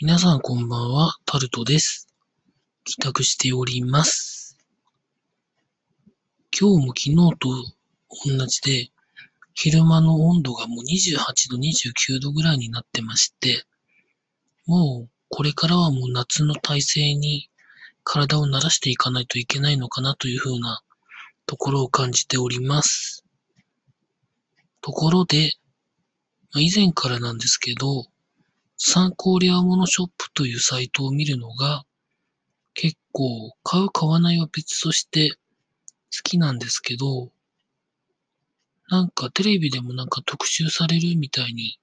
皆さんこんばんは、タルトです。帰宅しております。今日も昨日と同じで、昼間の温度がもう28度、29度ぐらいになってまして、もうこれからはもう夏の体制に体を慣らしていかないといけないのかなというふうなところを感じております。ところで、以前からなんですけど、参考レアモノショップというサイトを見るのが結構買う買わないは別として好きなんですけど、なんかテレビでもなんか特集されるみたいに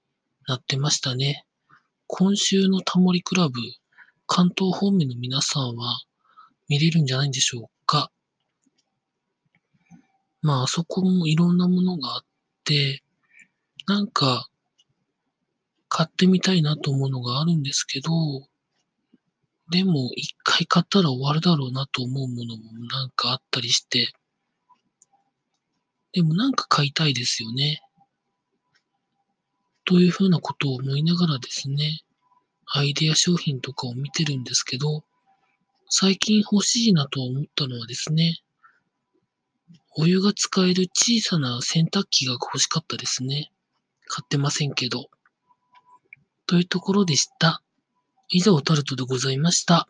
なってましたね。今週のタモリクラブ、関東方面の皆さんは見れるんじゃないんでしょうか。まあ、あそこもいろんなものがあって、なんか、買ってみたいなと思うのがあるんですけど、でも、一回買ったら終わるだろうなと思うものもなんかあったりして、でもなんか買いたいですよね。というふうなことを思いながらですね、アイデア商品とかを見てるんですけど、最近欲しいなと思ったのはですね、お湯が使える小さな洗濯機が欲しかったですね。買ってませんけど。というところでした。以上タルトでございました。